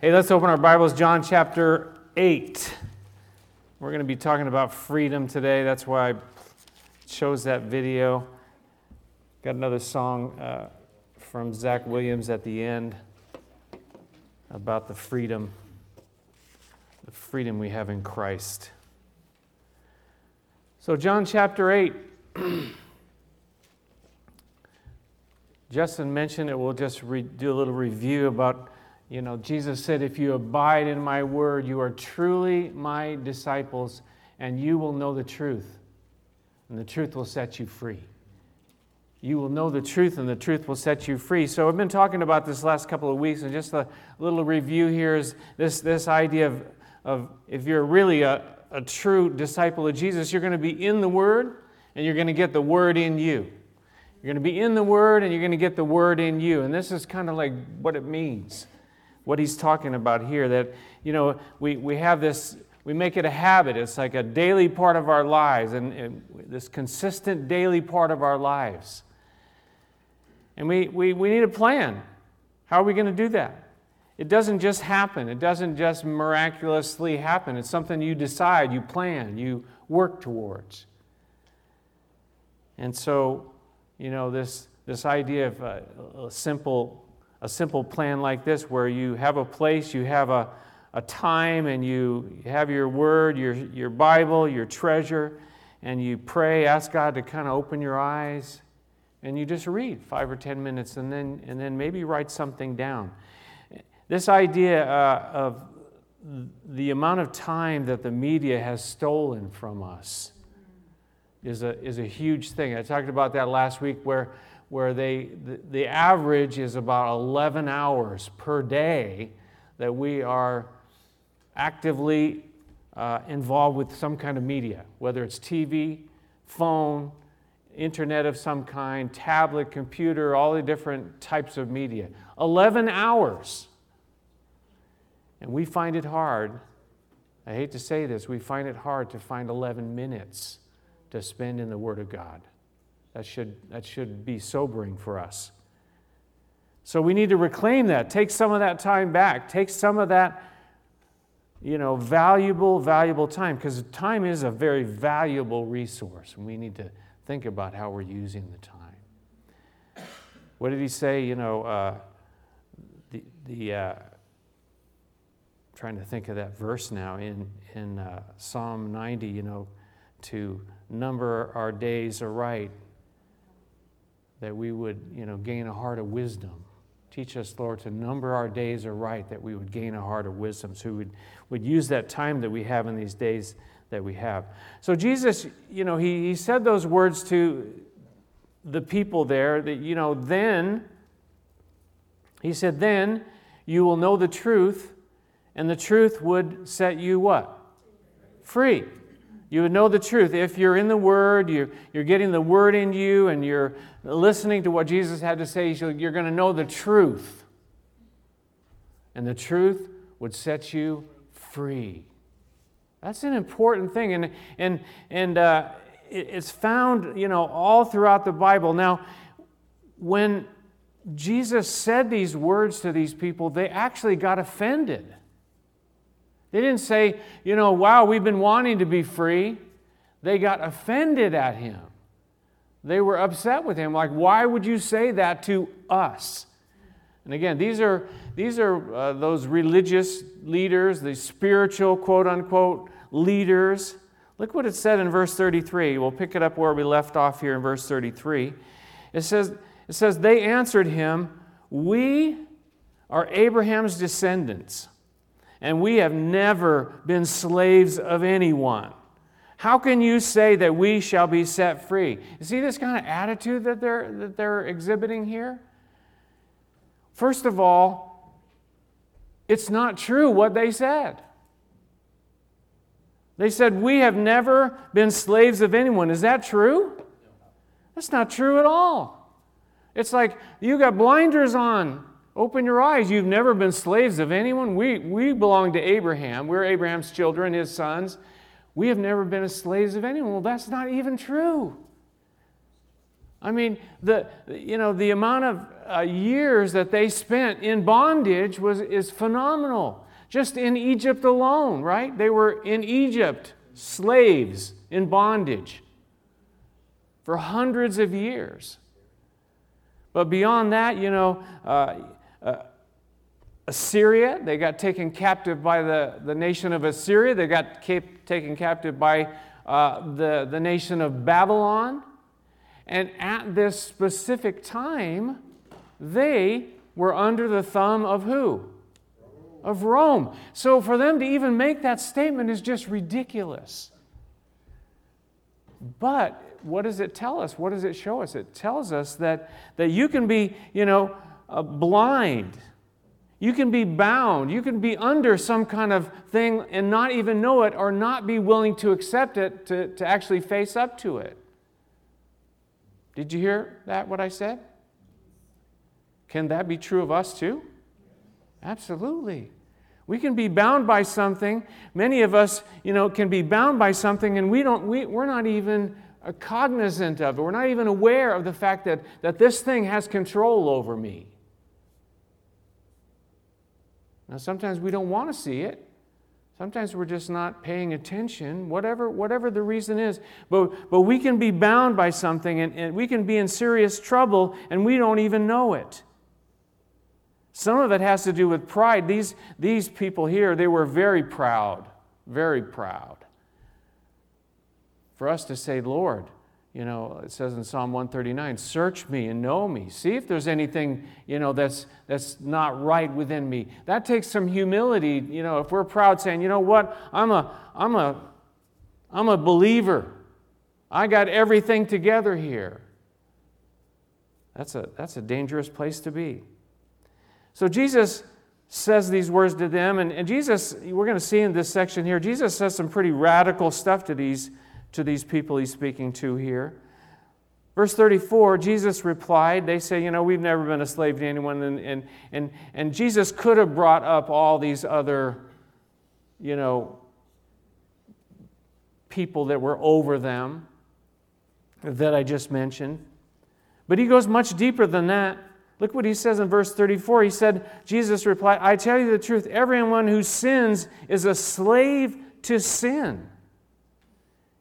Hey, let's open our Bibles, John chapter 8. We're going to be talking about freedom today. That's why I chose that video. Got another song uh, from Zach Williams at the end about the freedom, the freedom we have in Christ. So, John chapter 8. Justin mentioned it. We'll just re- do a little review about you know, Jesus said, If you abide in my word, you are truly my disciples, and you will know the truth, and the truth will set you free. You will know the truth, and the truth will set you free. So, I've been talking about this last couple of weeks, and just a little review here is this, this idea of, of if you're really a, a true disciple of Jesus, you're going to be in the Word, and you're going to get the Word in you. You're going to be in the Word, and you're going to get the Word in you. And this is kind of like what it means what he's talking about here that, you know, we, we have this, we make it a habit. It's like a daily part of our lives and, and this consistent daily part of our lives. And we, we, we need a plan. How are we going to do that? It doesn't just happen. It doesn't just miraculously happen. It's something you decide, you plan, you work towards. And so, you know, this, this idea of a, a simple a simple plan like this where you have a place, you have a, a time, and you have your word, your, your Bible, your treasure, and you pray, ask God to kind of open your eyes, and you just read five or ten minutes, and then, and then maybe write something down. This idea uh, of the amount of time that the media has stolen from us is a, is a huge thing. I talked about that last week where where they, the, the average is about 11 hours per day that we are actively uh, involved with some kind of media, whether it's TV, phone, internet of some kind, tablet, computer, all the different types of media. 11 hours. And we find it hard, I hate to say this, we find it hard to find 11 minutes to spend in the Word of God. That should, that should be sobering for us. So we need to reclaim that. Take some of that time back. Take some of that, you know, valuable, valuable time, because time is a very valuable resource, and we need to think about how we're using the time. What did he say? You know, uh, the, the uh, trying to think of that verse now in, in uh, Psalm 90, you know, to number our days aright that we would, you know, gain a heart of wisdom. Teach us, Lord, to number our days aright, that we would gain a heart of wisdom. So we would, would use that time that we have in these days that we have. So Jesus, you know, he, he said those words to the people there that, you know, then, he said, then you will know the truth, and the truth would set you what? Free. You would know the truth. If you're in the Word, you're, you're getting the Word in you, and you're listening to what Jesus had to say, you're going to know the truth. And the truth would set you free. That's an important thing. And, and, and uh, it's found, you know, all throughout the Bible. Now, when Jesus said these words to these people, they actually got offended. They didn't say, you know, wow, we've been wanting to be free. They got offended at him. They were upset with him. Like, why would you say that to us? And again, these are, these are uh, those religious leaders, the spiritual, quote unquote, leaders. Look what it said in verse 33. We'll pick it up where we left off here in verse 33. It says, it says They answered him, We are Abraham's descendants and we have never been slaves of anyone. How can you say that we shall be set free? You see this kind of attitude that they're, that they're exhibiting here? First of all, it's not true what they said. They said, We have never been slaves of anyone. Is that true? That's not true at all. It's like you got blinders on. Open your eyes. You've never been slaves of anyone. We, we belong to Abraham. We're Abraham's children, his sons. We have never been slaves of anyone. Well, that's not even true. I mean, the, you know, the amount of uh, years that they spent in bondage was, is phenomenal. Just in Egypt alone, right? They were in Egypt, slaves in bondage for hundreds of years. But beyond that, you know, uh, uh, Assyria, they got taken captive by the, the nation of Assyria. They got cap- taken captive by uh, the, the nation of Babylon. And at this specific time, they were under the thumb of who? Of Rome. So for them to even make that statement is just ridiculous. But what does it tell us? What does it show us? It tells us that, that you can be, you know, uh, blind. You can be bound. You can be under some kind of thing and not even know it or not be willing to accept it to, to actually face up to it. Did you hear that, what I said? Can that be true of us too? Absolutely. We can be bound by something. Many of us, you know, can be bound by something and we don't, we, we're not even cognizant of it. We're not even aware of the fact that, that this thing has control over me. Now, sometimes we don't want to see it. Sometimes we're just not paying attention, whatever, whatever the reason is. But, but we can be bound by something and, and we can be in serious trouble and we don't even know it. Some of it has to do with pride. These, these people here, they were very proud, very proud for us to say, Lord, you know, it says in Psalm 139, search me and know me. See if there's anything, you know, that's, that's not right within me. That takes some humility, you know, if we're proud saying, you know what, I'm a, I'm a, I'm a believer. I got everything together here. That's a, that's a dangerous place to be. So Jesus says these words to them, and, and Jesus, we're going to see in this section here, Jesus says some pretty radical stuff to these to these people he's speaking to here. Verse 34, Jesus replied, They say, You know, we've never been a slave to anyone. And, and, and, and Jesus could have brought up all these other, you know, people that were over them that I just mentioned. But he goes much deeper than that. Look what he says in verse 34. He said, Jesus replied, I tell you the truth, everyone who sins is a slave to sin.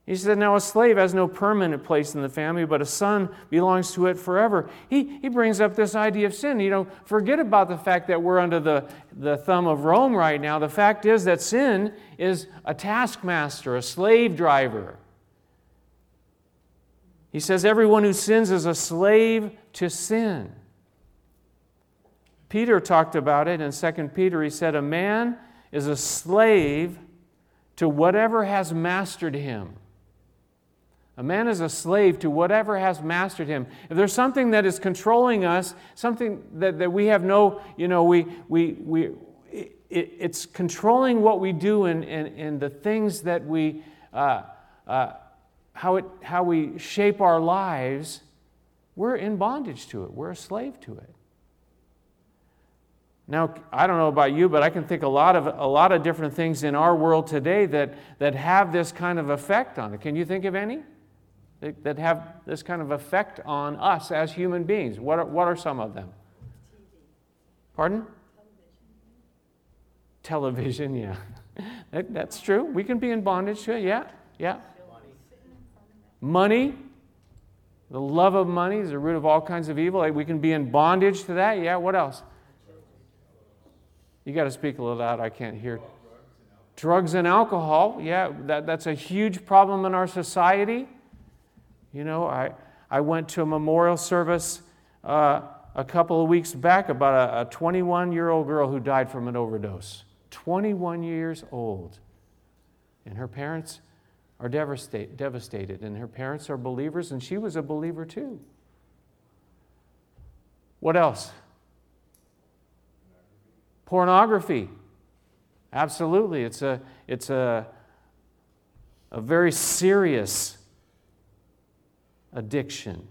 He said, Now a slave has no permanent place in the family, but a son belongs to it forever. He, he brings up this idea of sin. You know, forget about the fact that we're under the, the thumb of Rome right now. The fact is that sin is a taskmaster, a slave driver. He says, Everyone who sins is a slave to sin. Peter talked about it in 2 Peter. He said, A man is a slave to whatever has mastered him. A man is a slave to whatever has mastered him. If there's something that is controlling us, something that, that we have no, you know, we, we, we, it, it's controlling what we do and, and, and the things that we, uh, uh, how, it, how we shape our lives, we're in bondage to it. We're a slave to it. Now, I don't know about you, but I can think a lot of a lot of different things in our world today that, that have this kind of effect on it. Can you think of any? That have this kind of effect on us as human beings. What are, what are some of them? Pardon? Television, yeah. That, that's true. We can be in bondage to it, yeah, yeah. Money. The love of money is the root of all kinds of evil. We can be in bondage to that, yeah. What else? You got to speak a little loud. I can't hear. Drugs and alcohol, yeah, that, that's a huge problem in our society. You know, I, I went to a memorial service uh, a couple of weeks back about a 21 year old girl who died from an overdose. 21 years old. And her parents are devastate, devastated, and her parents are believers, and she was a believer too. What else? Pornography. Absolutely. It's a, it's a, a very serious addiction.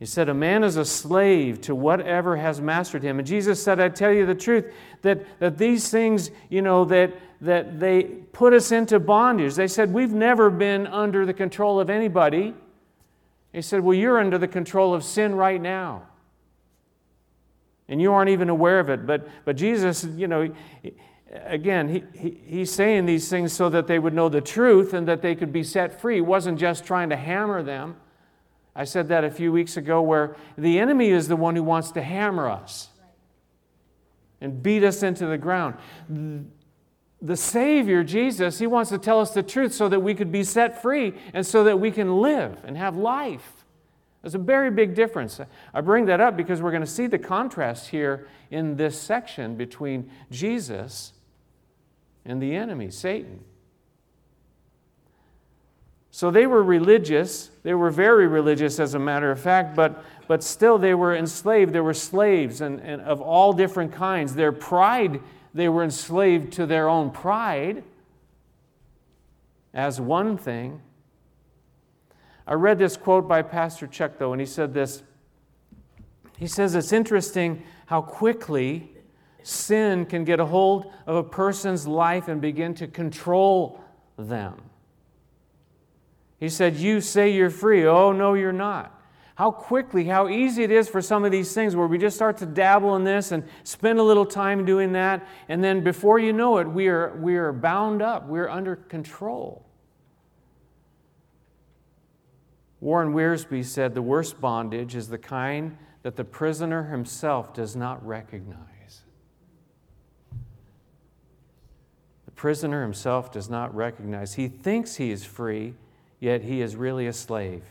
He said, A man is a slave to whatever has mastered him. And Jesus said, I tell you the truth, that, that these things, you know, that, that they put us into bondage. They said, We've never been under the control of anybody. He said, Well, you're under the control of sin right now. And you aren't even aware of it. But, but Jesus, you know, again, he, he, he's saying these things so that they would know the truth and that they could be set free. He wasn't just trying to hammer them. I said that a few weeks ago, where the enemy is the one who wants to hammer us and beat us into the ground. The Savior, Jesus, He wants to tell us the truth so that we could be set free and so that we can live and have life. There's a very big difference. I bring that up because we're going to see the contrast here in this section between Jesus and the enemy, Satan. So they were religious. They were very religious, as a matter of fact, but, but still they were enslaved. They were slaves and, and of all different kinds. Their pride, they were enslaved to their own pride as one thing. I read this quote by Pastor Chuck, though, and he said this. He says, It's interesting how quickly sin can get a hold of a person's life and begin to control them. He said, You say you're free. Oh, no, you're not. How quickly, how easy it is for some of these things where we just start to dabble in this and spend a little time doing that, and then before you know it, we are, we are bound up, we're under control. Warren Wiersbe said the worst bondage is the kind that the prisoner himself does not recognize. Prisoner himself does not recognize. He thinks he is free, yet he is really a slave.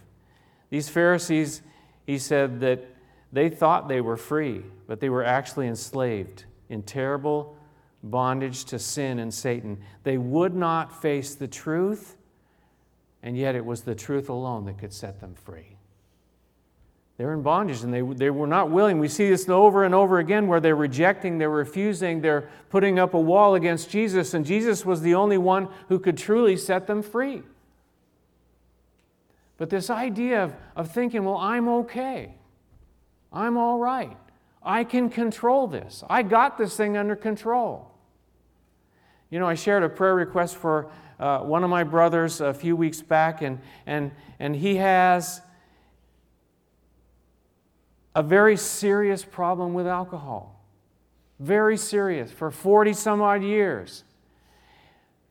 These Pharisees, he said that they thought they were free, but they were actually enslaved in terrible bondage to sin and Satan. They would not face the truth, and yet it was the truth alone that could set them free. They're in bondage and they, they were not willing. We see this over and over again where they're rejecting, they're refusing, they're putting up a wall against Jesus, and Jesus was the only one who could truly set them free. But this idea of, of thinking, well, I'm okay, I'm all right, I can control this, I got this thing under control. You know, I shared a prayer request for uh, one of my brothers a few weeks back, and, and, and he has a very serious problem with alcohol. Very serious for 40 some odd years.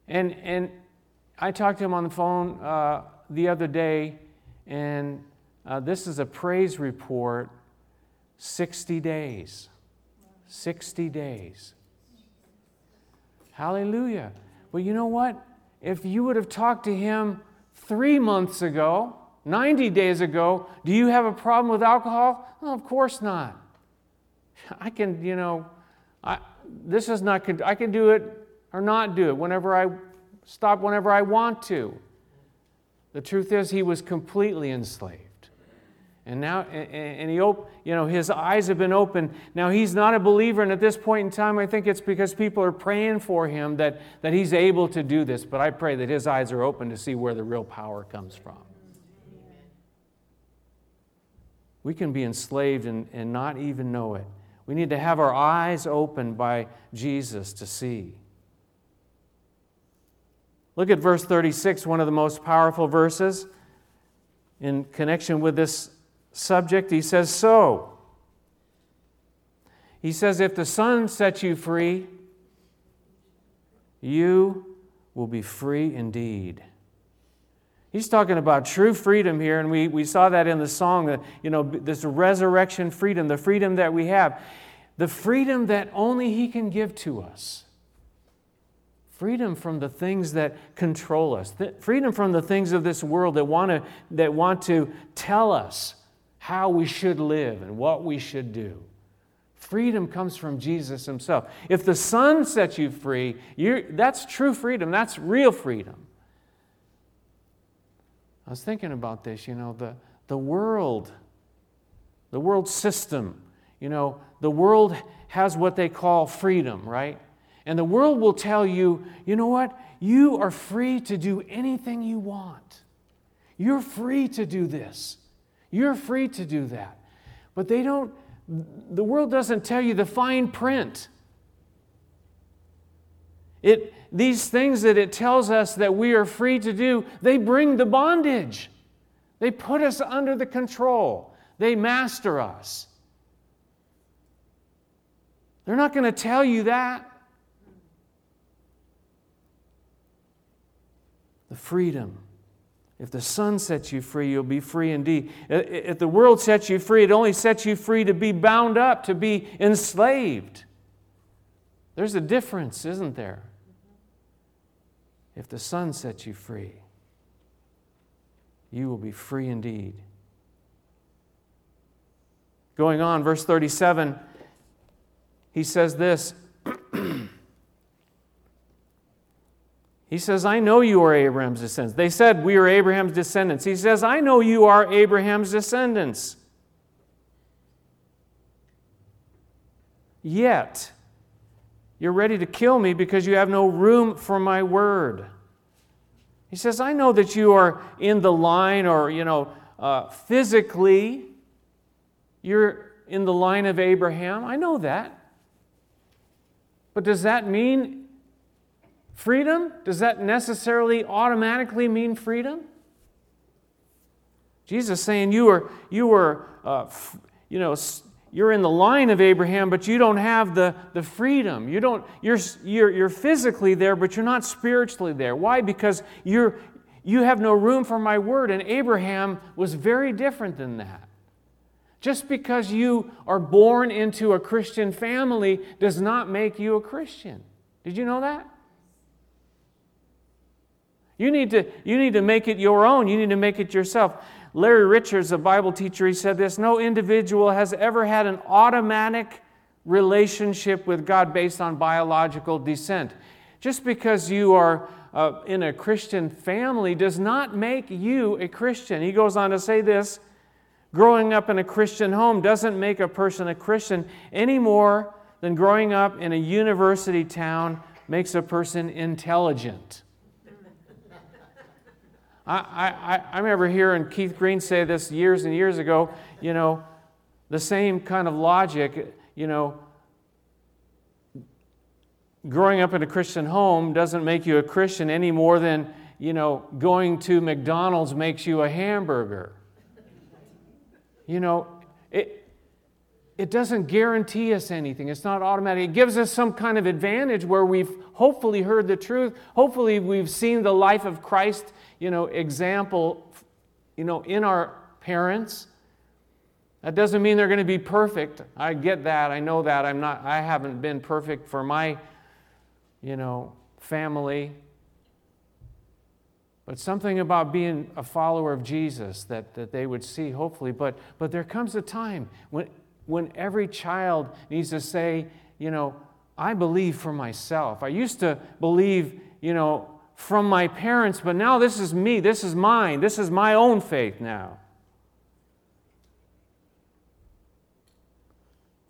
And, and I talked to him on the phone uh, the other day, and uh, this is a praise report 60 days. 60 days. Hallelujah. Well, you know what? If you would have talked to him three months ago, 90 days ago, do you have a problem with alcohol? Well, of course not. I can, you know, I, this is not, I can do it or not do it whenever I stop, whenever I want to. The truth is, he was completely enslaved. And now, and he, you know, his eyes have been opened. Now he's not a believer, and at this point in time, I think it's because people are praying for him that, that he's able to do this. But I pray that his eyes are open to see where the real power comes from. We can be enslaved and, and not even know it. We need to have our eyes opened by Jesus to see. Look at verse 36, one of the most powerful verses in connection with this subject. He says, So. He says, If the Son sets you free, you will be free indeed. He's talking about true freedom here, and we, we saw that in the song you know, this resurrection freedom, the freedom that we have, the freedom that only He can give to us. Freedom from the things that control us, freedom from the things of this world that want to, that want to tell us how we should live and what we should do. Freedom comes from Jesus Himself. If the Son sets you free, that's true freedom, that's real freedom. I was thinking about this, you know, the, the world, the world system, you know, the world has what they call freedom, right? And the world will tell you, you know what? You are free to do anything you want. You're free to do this. You're free to do that. But they don't, the world doesn't tell you the fine print. It, these things that it tells us that we are free to do, they bring the bondage. They put us under the control, they master us. They're not going to tell you that. The freedom. If the Son sets you free, you'll be free indeed. If the world sets you free, it only sets you free to be bound up, to be enslaved. There's a difference, isn't there? If the Son sets you free, you will be free indeed. Going on, verse 37, he says this He says, I know you are Abraham's descendants. They said, We are Abraham's descendants. He says, I know you are Abraham's descendants. Yet, you're ready to kill me because you have no room for my word. He says, I know that you are in the line, or, you know, uh, physically, you're in the line of Abraham. I know that. But does that mean Freedom, does that necessarily automatically mean freedom? Jesus saying you are, you are uh, you know, you're in the line of Abraham, but you don't have the, the freedom. You don't, you're, you're, you're physically there, but you're not spiritually there. Why? Because you're, you have no room for my word. And Abraham was very different than that. Just because you are born into a Christian family does not make you a Christian. Did you know that? You need, to, you need to make it your own. You need to make it yourself. Larry Richards, a Bible teacher, he said this No individual has ever had an automatic relationship with God based on biological descent. Just because you are uh, in a Christian family does not make you a Christian. He goes on to say this growing up in a Christian home doesn't make a person a Christian any more than growing up in a university town makes a person intelligent. I, I, I remember hearing Keith Green say this years and years ago, you know, the same kind of logic, you know, growing up in a Christian home doesn't make you a Christian any more than, you know, going to McDonald's makes you a hamburger. You know, it, it doesn't guarantee us anything. It's not automatic. It gives us some kind of advantage where we've hopefully heard the truth. Hopefully, we've seen the life of Christ you know, example, you know, in our parents. That doesn't mean they're going to be perfect. I get that. I know that. I'm not I haven't been perfect for my you know, family. But something about being a follower of Jesus that, that they would see, hopefully. But, but there comes a time when, when every child needs to say, you know, I believe for myself. I used to believe, you know, from my parents, but now this is me. This is mine. This is my own faith now.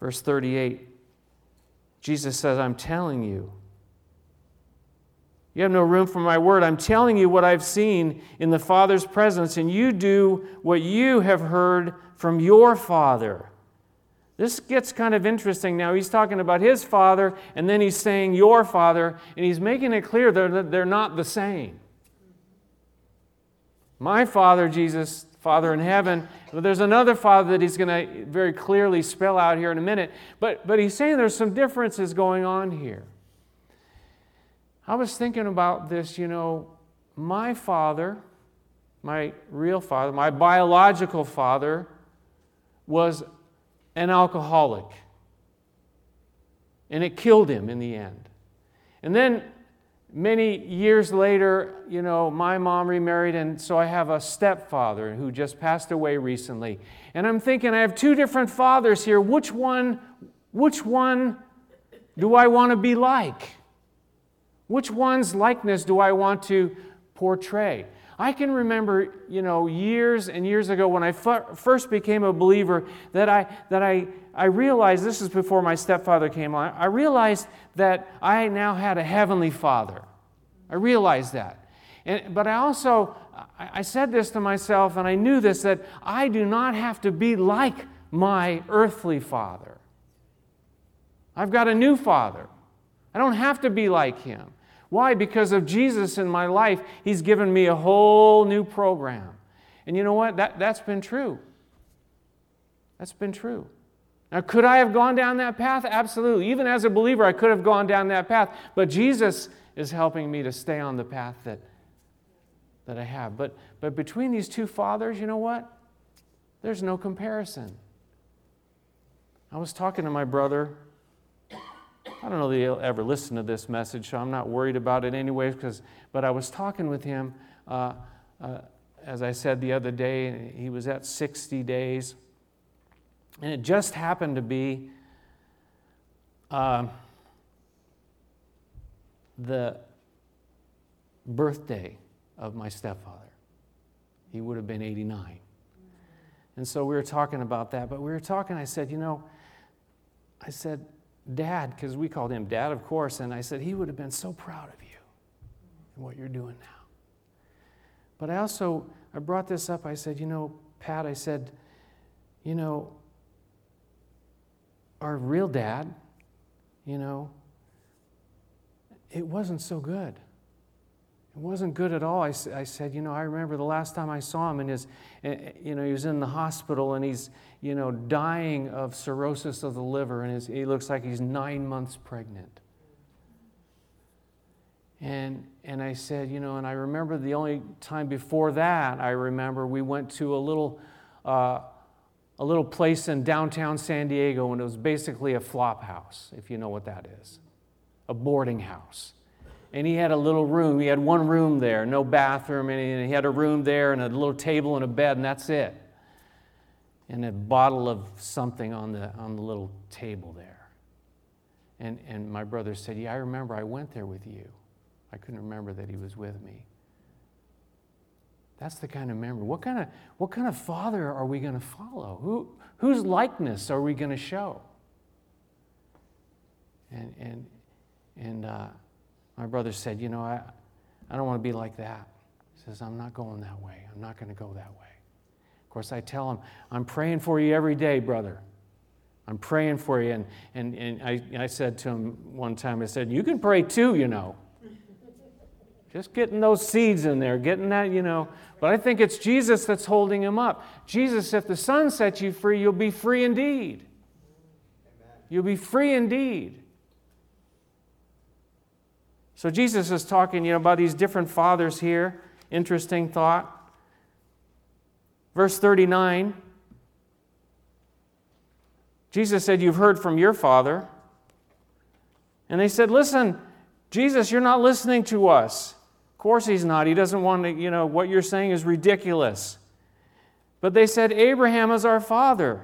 Verse 38 Jesus says, I'm telling you. You have no room for my word. I'm telling you what I've seen in the Father's presence, and you do what you have heard from your Father. This gets kind of interesting now. He's talking about his father, and then he's saying your father, and he's making it clear that they're not the same. My father, Jesus, Father in heaven. But there's another father that he's going to very clearly spell out here in a minute. But, but he's saying there's some differences going on here. I was thinking about this, you know, my father, my real father, my biological father, was an alcoholic. And it killed him in the end. And then many years later, you know, my mom remarried, and so I have a stepfather who just passed away recently. And I'm thinking, I have two different fathers here. Which one, which one do I want to be like? Which one's likeness do I want to portray? I can remember, you know, years and years ago when I f- first became a believer that I, that I, I realized, this is before my stepfather came on, I realized that I now had a heavenly father. I realized that. And, but I also, I, I said this to myself and I knew this, that I do not have to be like my earthly father. I've got a new father. I don't have to be like him. Why? Because of Jesus in my life, He's given me a whole new program. And you know what? That, that's been true. That's been true. Now, could I have gone down that path? Absolutely. Even as a believer, I could have gone down that path. But Jesus is helping me to stay on the path that, that I have. But, but between these two fathers, you know what? There's no comparison. I was talking to my brother. I don't know that he'll ever listen to this message, so I'm not worried about it anyway. Because, but I was talking with him, uh, uh, as I said the other day. He was at 60 days, and it just happened to be uh, the birthday of my stepfather. He would have been 89. And so we were talking about that, but we were talking. I said, you know, I said, Dad, because we called him Dad, of course, and I said, he would have been so proud of you and what you're doing now. But I also, I brought this up. I said, you know, Pat, I said, you know, our real dad, you know, it wasn't so good. It wasn't good at all. I, I said, you know, I remember the last time I saw him, and his, eh, eh, you know, he was in the hospital and he's, you know, dying of cirrhosis of the liver, and his, he looks like he's nine months pregnant. And, and I said, you know, and I remember the only time before that, I remember we went to a little, uh, a little place in downtown San Diego, and it was basically a flop house, if you know what that is, a boarding house and he had a little room. He had one room there, no bathroom, and he had a room there and a little table and a bed, and that's it. And a bottle of something on the, on the little table there. And, and my brother said, Yeah, I remember I went there with you. I couldn't remember that he was with me. That's the kind of memory. What kind of, what kind of father are we going to follow? Who, whose likeness are we going to show? And, and, and uh, my brother said, You know, I, I don't want to be like that. He says, I'm not going that way. I'm not going to go that way. Of course, I tell him, I'm praying for you every day, brother. I'm praying for you. And, and, and I, I said to him one time, I said, You can pray too, you know. Just getting those seeds in there, getting that, you know. But I think it's Jesus that's holding him up. Jesus, if the Son sets you free, you'll be free indeed. You'll be free indeed. So Jesus is talking, you know, about these different fathers here. Interesting thought. Verse 39. Jesus said, You've heard from your father. And they said, Listen, Jesus, you're not listening to us. Of course he's not. He doesn't want to, you know, what you're saying is ridiculous. But they said, Abraham is our father.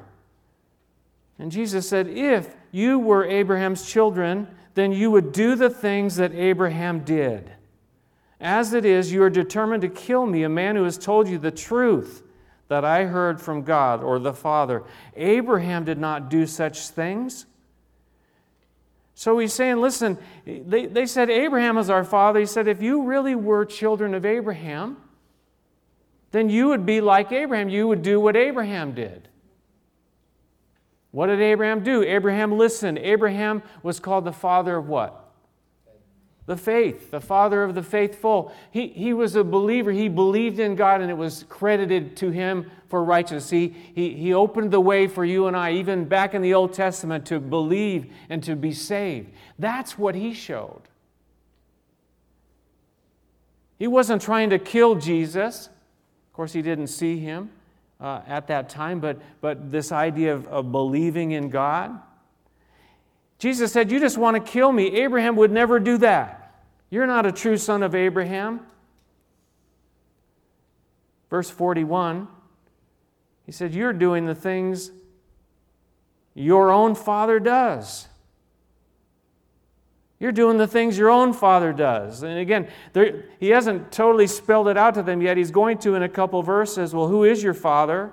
And Jesus said, If you were Abraham's children, then you would do the things that Abraham did. As it is, you are determined to kill me, a man who has told you the truth that I heard from God or the Father. Abraham did not do such things. So he's saying, listen, they, they said Abraham is our father. He said, if you really were children of Abraham, then you would be like Abraham. You would do what Abraham did. What did Abraham do? Abraham listened. Abraham was called the father of what? The faith, the father of the faithful. He, he was a believer. He believed in God and it was credited to him for righteousness. He, he, he opened the way for you and I, even back in the Old Testament, to believe and to be saved. That's what he showed. He wasn't trying to kill Jesus. Of course, he didn't see him uh, at that time, but, but this idea of, of believing in God. Jesus said, You just want to kill me. Abraham would never do that. You're not a true son of Abraham. Verse 41, he said, You're doing the things your own father does. You're doing the things your own father does. And again, there, he hasn't totally spelled it out to them yet. He's going to in a couple verses. Well, who is your father?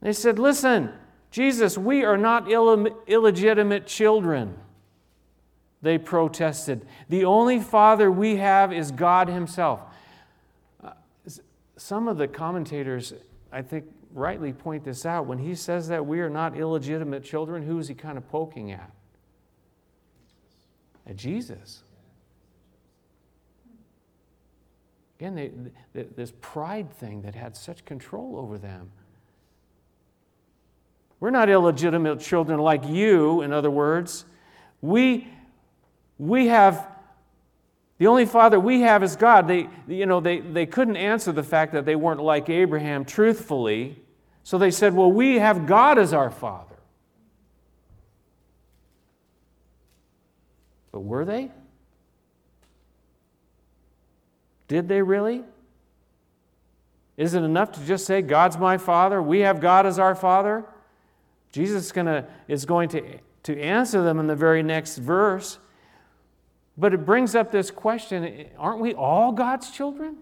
They said, Listen, Jesus, we are not Ill- illegitimate children. They protested. The only father we have is God Himself. Uh, some of the commentators, I think, rightly point this out. When he says that we are not illegitimate children, who is he kind of poking at? At Jesus. Again, they, they, this pride thing that had such control over them. We're not illegitimate children like you, in other words. We, we have, the only father we have is God. They, you know, they, they couldn't answer the fact that they weren't like Abraham truthfully. So they said, well, we have God as our father. But were they? Did they really? Is it enough to just say, God's my father? We have God as our father? Jesus is, gonna, is going to, to answer them in the very next verse. But it brings up this question aren't we all God's children?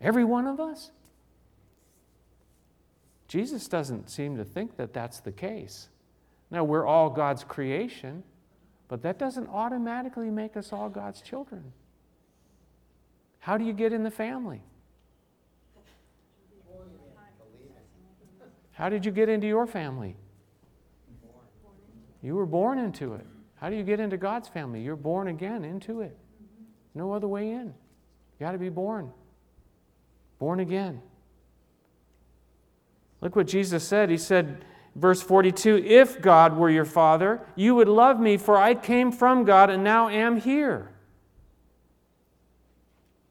Every one of us? Jesus doesn't seem to think that that's the case. Now, we're all God's creation, but that doesn't automatically make us all God's children. How do you get in the family? How did you get into your family? You were born into it. How do you get into God's family? You're born again into it. No other way in. You got to be born. Born again. Look what Jesus said. He said, verse 42 If God were your father, you would love me, for I came from God and now am here.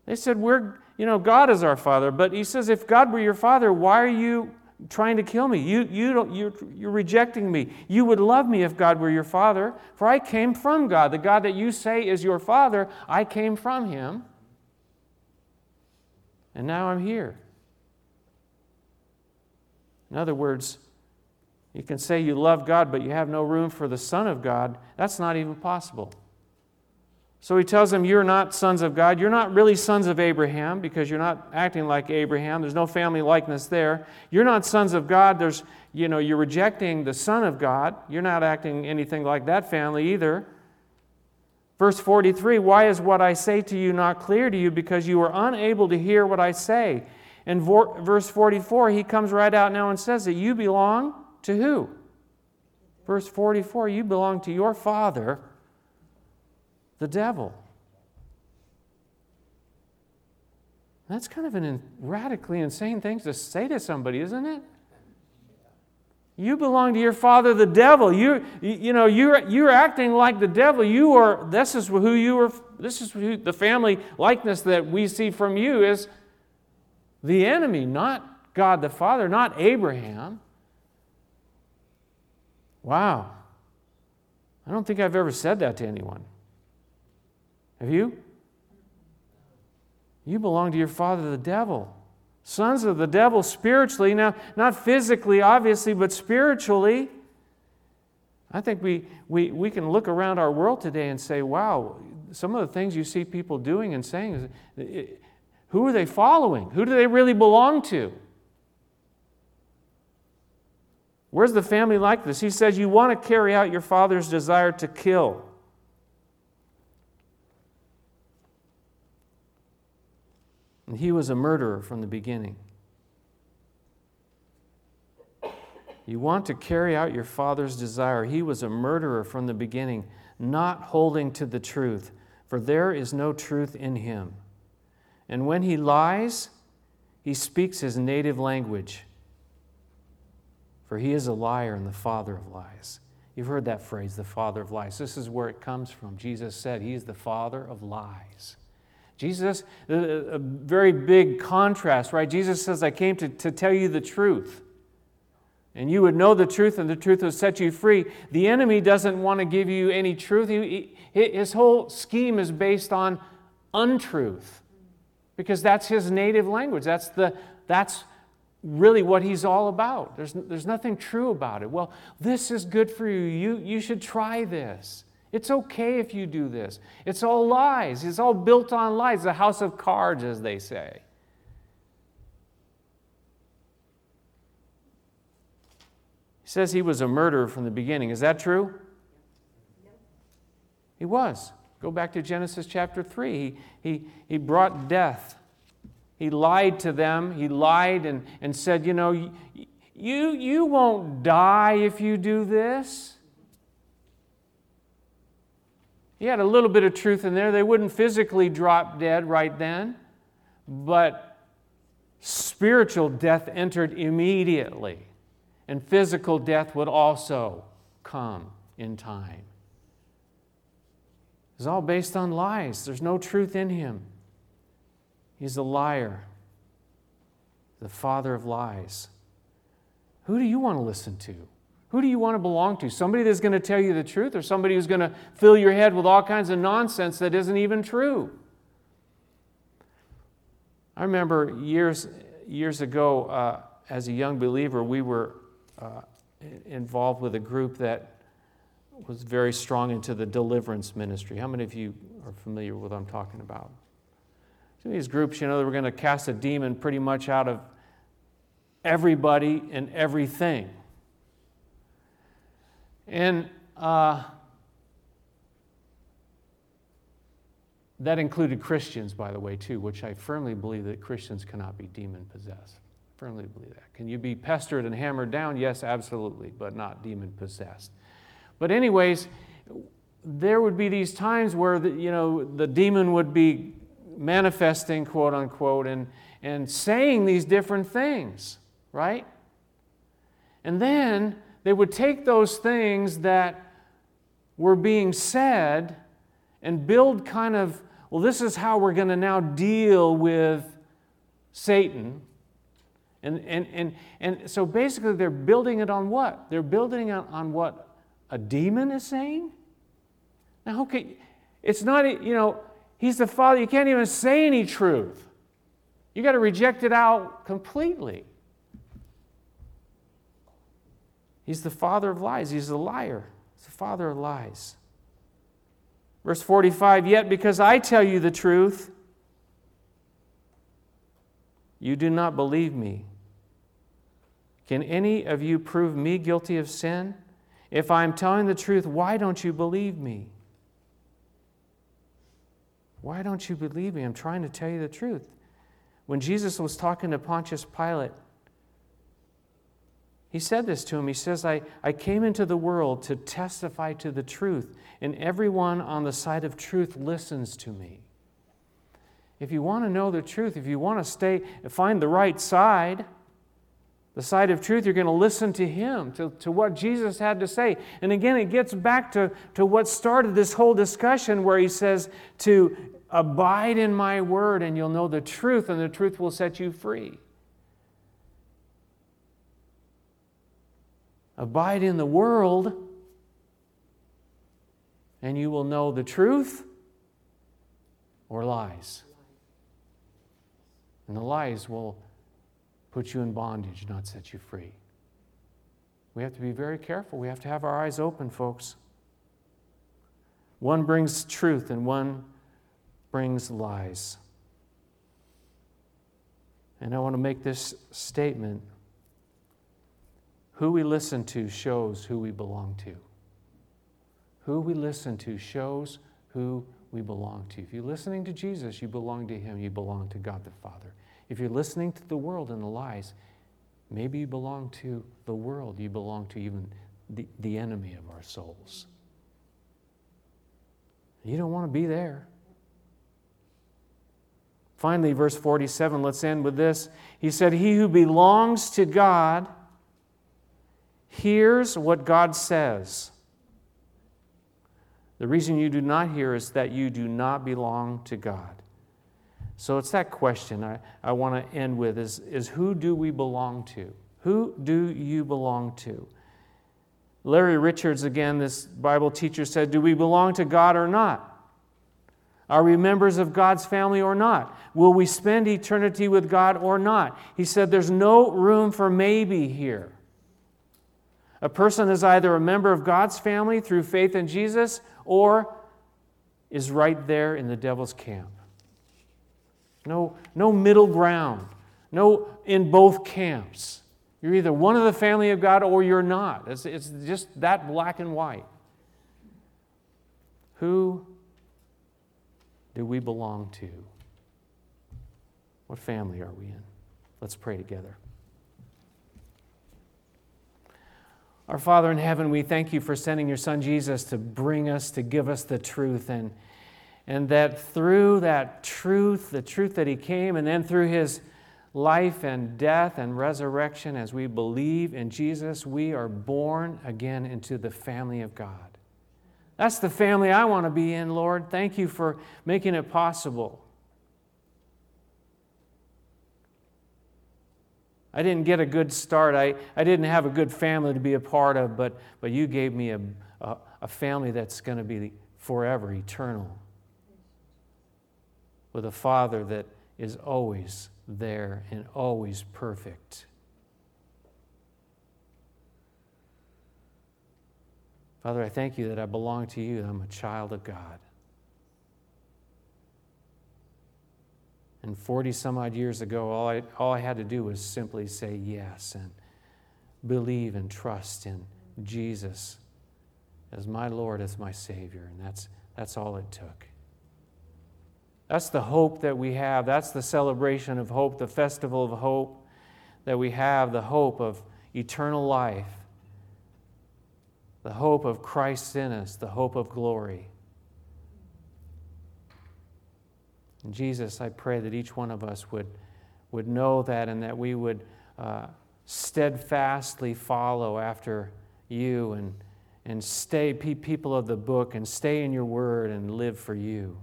They said, We're, you know, God is our father. But he says, If God were your father, why are you trying to kill me. You, you don't, you're, you're rejecting me. You would love me if God were your father, for I came from God. The God that you say is your father, I came from him. And now I'm here. In other words, you can say you love God, but you have no room for the Son of God. That's not even possible. So he tells them, You're not sons of God. You're not really sons of Abraham because you're not acting like Abraham. There's no family likeness there. You're not sons of God. There's, you know, you're rejecting the Son of God. You're not acting anything like that family either. Verse 43 Why is what I say to you not clear to you? Because you are unable to hear what I say. And verse 44, he comes right out now and says that you belong to who? Verse 44, you belong to your father the devil. That's kind of an radically insane thing to say to somebody, isn't it? You belong to your father, the devil. You, you know, you're, you're acting like the devil. You are, this is who you are, this is who, the family likeness that we see from you is the enemy, not God the Father, not Abraham. Wow. I don't think I've ever said that to anyone. Have you? You belong to your father, the devil. Sons of the devil spiritually, now, not physically, obviously, but spiritually. I think we, we, we can look around our world today and say, wow, some of the things you see people doing and saying, is, who are they following? Who do they really belong to? Where's the family like this? He says, You want to carry out your father's desire to kill. And he was a murderer from the beginning. You want to carry out your father's desire. He was a murderer from the beginning, not holding to the truth, for there is no truth in him. And when he lies, he speaks his native language, for he is a liar and the father of lies. You've heard that phrase, the father of lies. This is where it comes from. Jesus said he is the father of lies. Jesus, a very big contrast, right? Jesus says, I came to, to tell you the truth. And you would know the truth, and the truth would set you free. The enemy doesn't want to give you any truth. He, his whole scheme is based on untruth because that's his native language. That's, the, that's really what he's all about. There's, there's nothing true about it. Well, this is good for you. you. You should try this. It's okay if you do this. It's all lies. It's all built on lies. The house of cards, as they say. He says he was a murderer from the beginning. Is that true? He was. Go back to Genesis chapter 3. He, he, he brought death. He lied to them. He lied and, and said, You know, you, you won't die if you do this. He had a little bit of truth in there. They wouldn't physically drop dead right then. but spiritual death entered immediately, and physical death would also come in time. It's all based on lies. There's no truth in him. He's a liar, the father of lies. Who do you want to listen to? Who do you want to belong to? Somebody that's going to tell you the truth or somebody who's going to fill your head with all kinds of nonsense that isn't even true? I remember years, years ago, uh, as a young believer, we were uh, involved with a group that was very strong into the deliverance ministry. How many of you are familiar with what I'm talking about? Some of these groups, you know, they were going to cast a demon pretty much out of everybody and everything. And uh, that included Christians, by the way, too, which I firmly believe that Christians cannot be demon possessed. Firmly believe that. Can you be pestered and hammered down? Yes, absolutely, but not demon possessed. But, anyways, there would be these times where the, you know the demon would be manifesting, quote unquote, and, and saying these different things right? And then they would take those things that were being said and build kind of, well, this is how we're going to now deal with Satan. And, and, and, and so basically, they're building it on what? They're building it on what a demon is saying? Now, okay, it's not, you know, he's the father. You can't even say any truth. You got to reject it out completely. He's the father of lies. He's a liar. He's the father of lies. Verse 45 Yet because I tell you the truth, you do not believe me. Can any of you prove me guilty of sin? If I'm telling the truth, why don't you believe me? Why don't you believe me? I'm trying to tell you the truth. When Jesus was talking to Pontius Pilate, he said this to him. He says, I, I came into the world to testify to the truth, and everyone on the side of truth listens to me. If you want to know the truth, if you want to stay, find the right side, the side of truth, you're going to listen to him, to, to what Jesus had to say. And again, it gets back to, to what started this whole discussion where he says to abide in my word, and you'll know the truth, and the truth will set you free. Abide in the world, and you will know the truth or lies. And the lies will put you in bondage, not set you free. We have to be very careful. We have to have our eyes open, folks. One brings truth, and one brings lies. And I want to make this statement who we listen to shows who we belong to. Who we listen to shows who we belong to. If you're listening to Jesus, you belong to Him, you belong to God the Father. If you're listening to the world and the lies, maybe you belong to the world, you belong to even the, the enemy of our souls. You don't want to be there. Finally, verse 47, let's end with this. He said, He who belongs to God, hears what God says. The reason you do not hear is that you do not belong to God. So it's that question I, I want to end with is, is who do we belong to? Who do you belong to? Larry Richards, again, this Bible teacher, said, Do we belong to God or not? Are we members of God's family or not? Will we spend eternity with God or not? He said, There's no room for maybe here. A person is either a member of God's family through faith in Jesus or is right there in the devil's camp. No, no middle ground, no in both camps. You're either one of the family of God or you're not. It's, it's just that black and white. Who do we belong to? What family are we in? Let's pray together. Our Father in heaven, we thank you for sending your Son Jesus to bring us, to give us the truth. And And that through that truth, the truth that He came, and then through His life and death and resurrection, as we believe in Jesus, we are born again into the family of God. That's the family I want to be in, Lord. Thank you for making it possible. I didn't get a good start. I, I didn't have a good family to be a part of, but, but you gave me a, a, a family that's going to be forever, eternal, with a father that is always there and always perfect. Father, I thank you that I belong to you, I'm a child of God. And 40 some odd years ago, all I, all I had to do was simply say yes and believe and trust in Jesus as my Lord, as my Savior. And that's, that's all it took. That's the hope that we have. That's the celebration of hope, the festival of hope that we have, the hope of eternal life, the hope of Christ in us, the hope of glory. And Jesus, I pray that each one of us would, would know that and that we would uh, steadfastly follow after you and, and stay people of the book and stay in your word and live for you.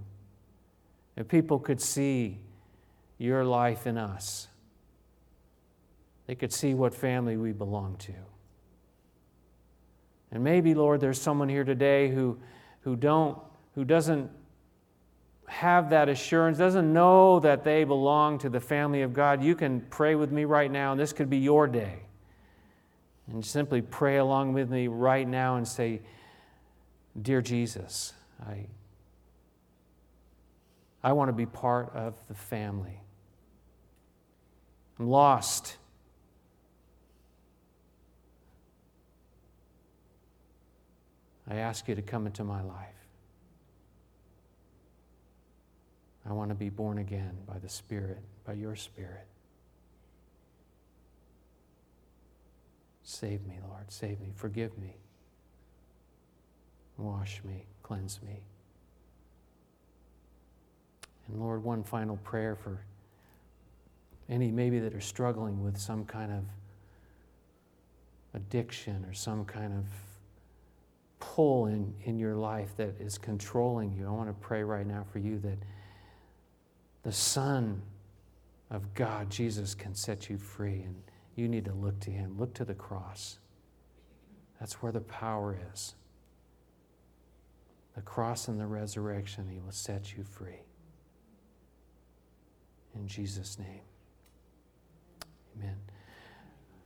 If people could see your life in us, they could see what family we belong to. And maybe, Lord, there's someone here today who, who, don't, who doesn't have that assurance, doesn't know that they belong to the family of God, you can pray with me right now, and this could be your day. And simply pray along with me right now and say, Dear Jesus, I, I want to be part of the family. I'm lost. I ask you to come into my life. I want to be born again by the Spirit, by your Spirit. Save me, Lord. Save me. Forgive me. Wash me. Cleanse me. And Lord, one final prayer for any maybe that are struggling with some kind of addiction or some kind of pull in, in your life that is controlling you. I want to pray right now for you that the Son of God, Jesus, can set you free. And you need to look to Him. Look to the cross. That's where the power is. The cross and the resurrection, He will set you free. In Jesus' name, amen.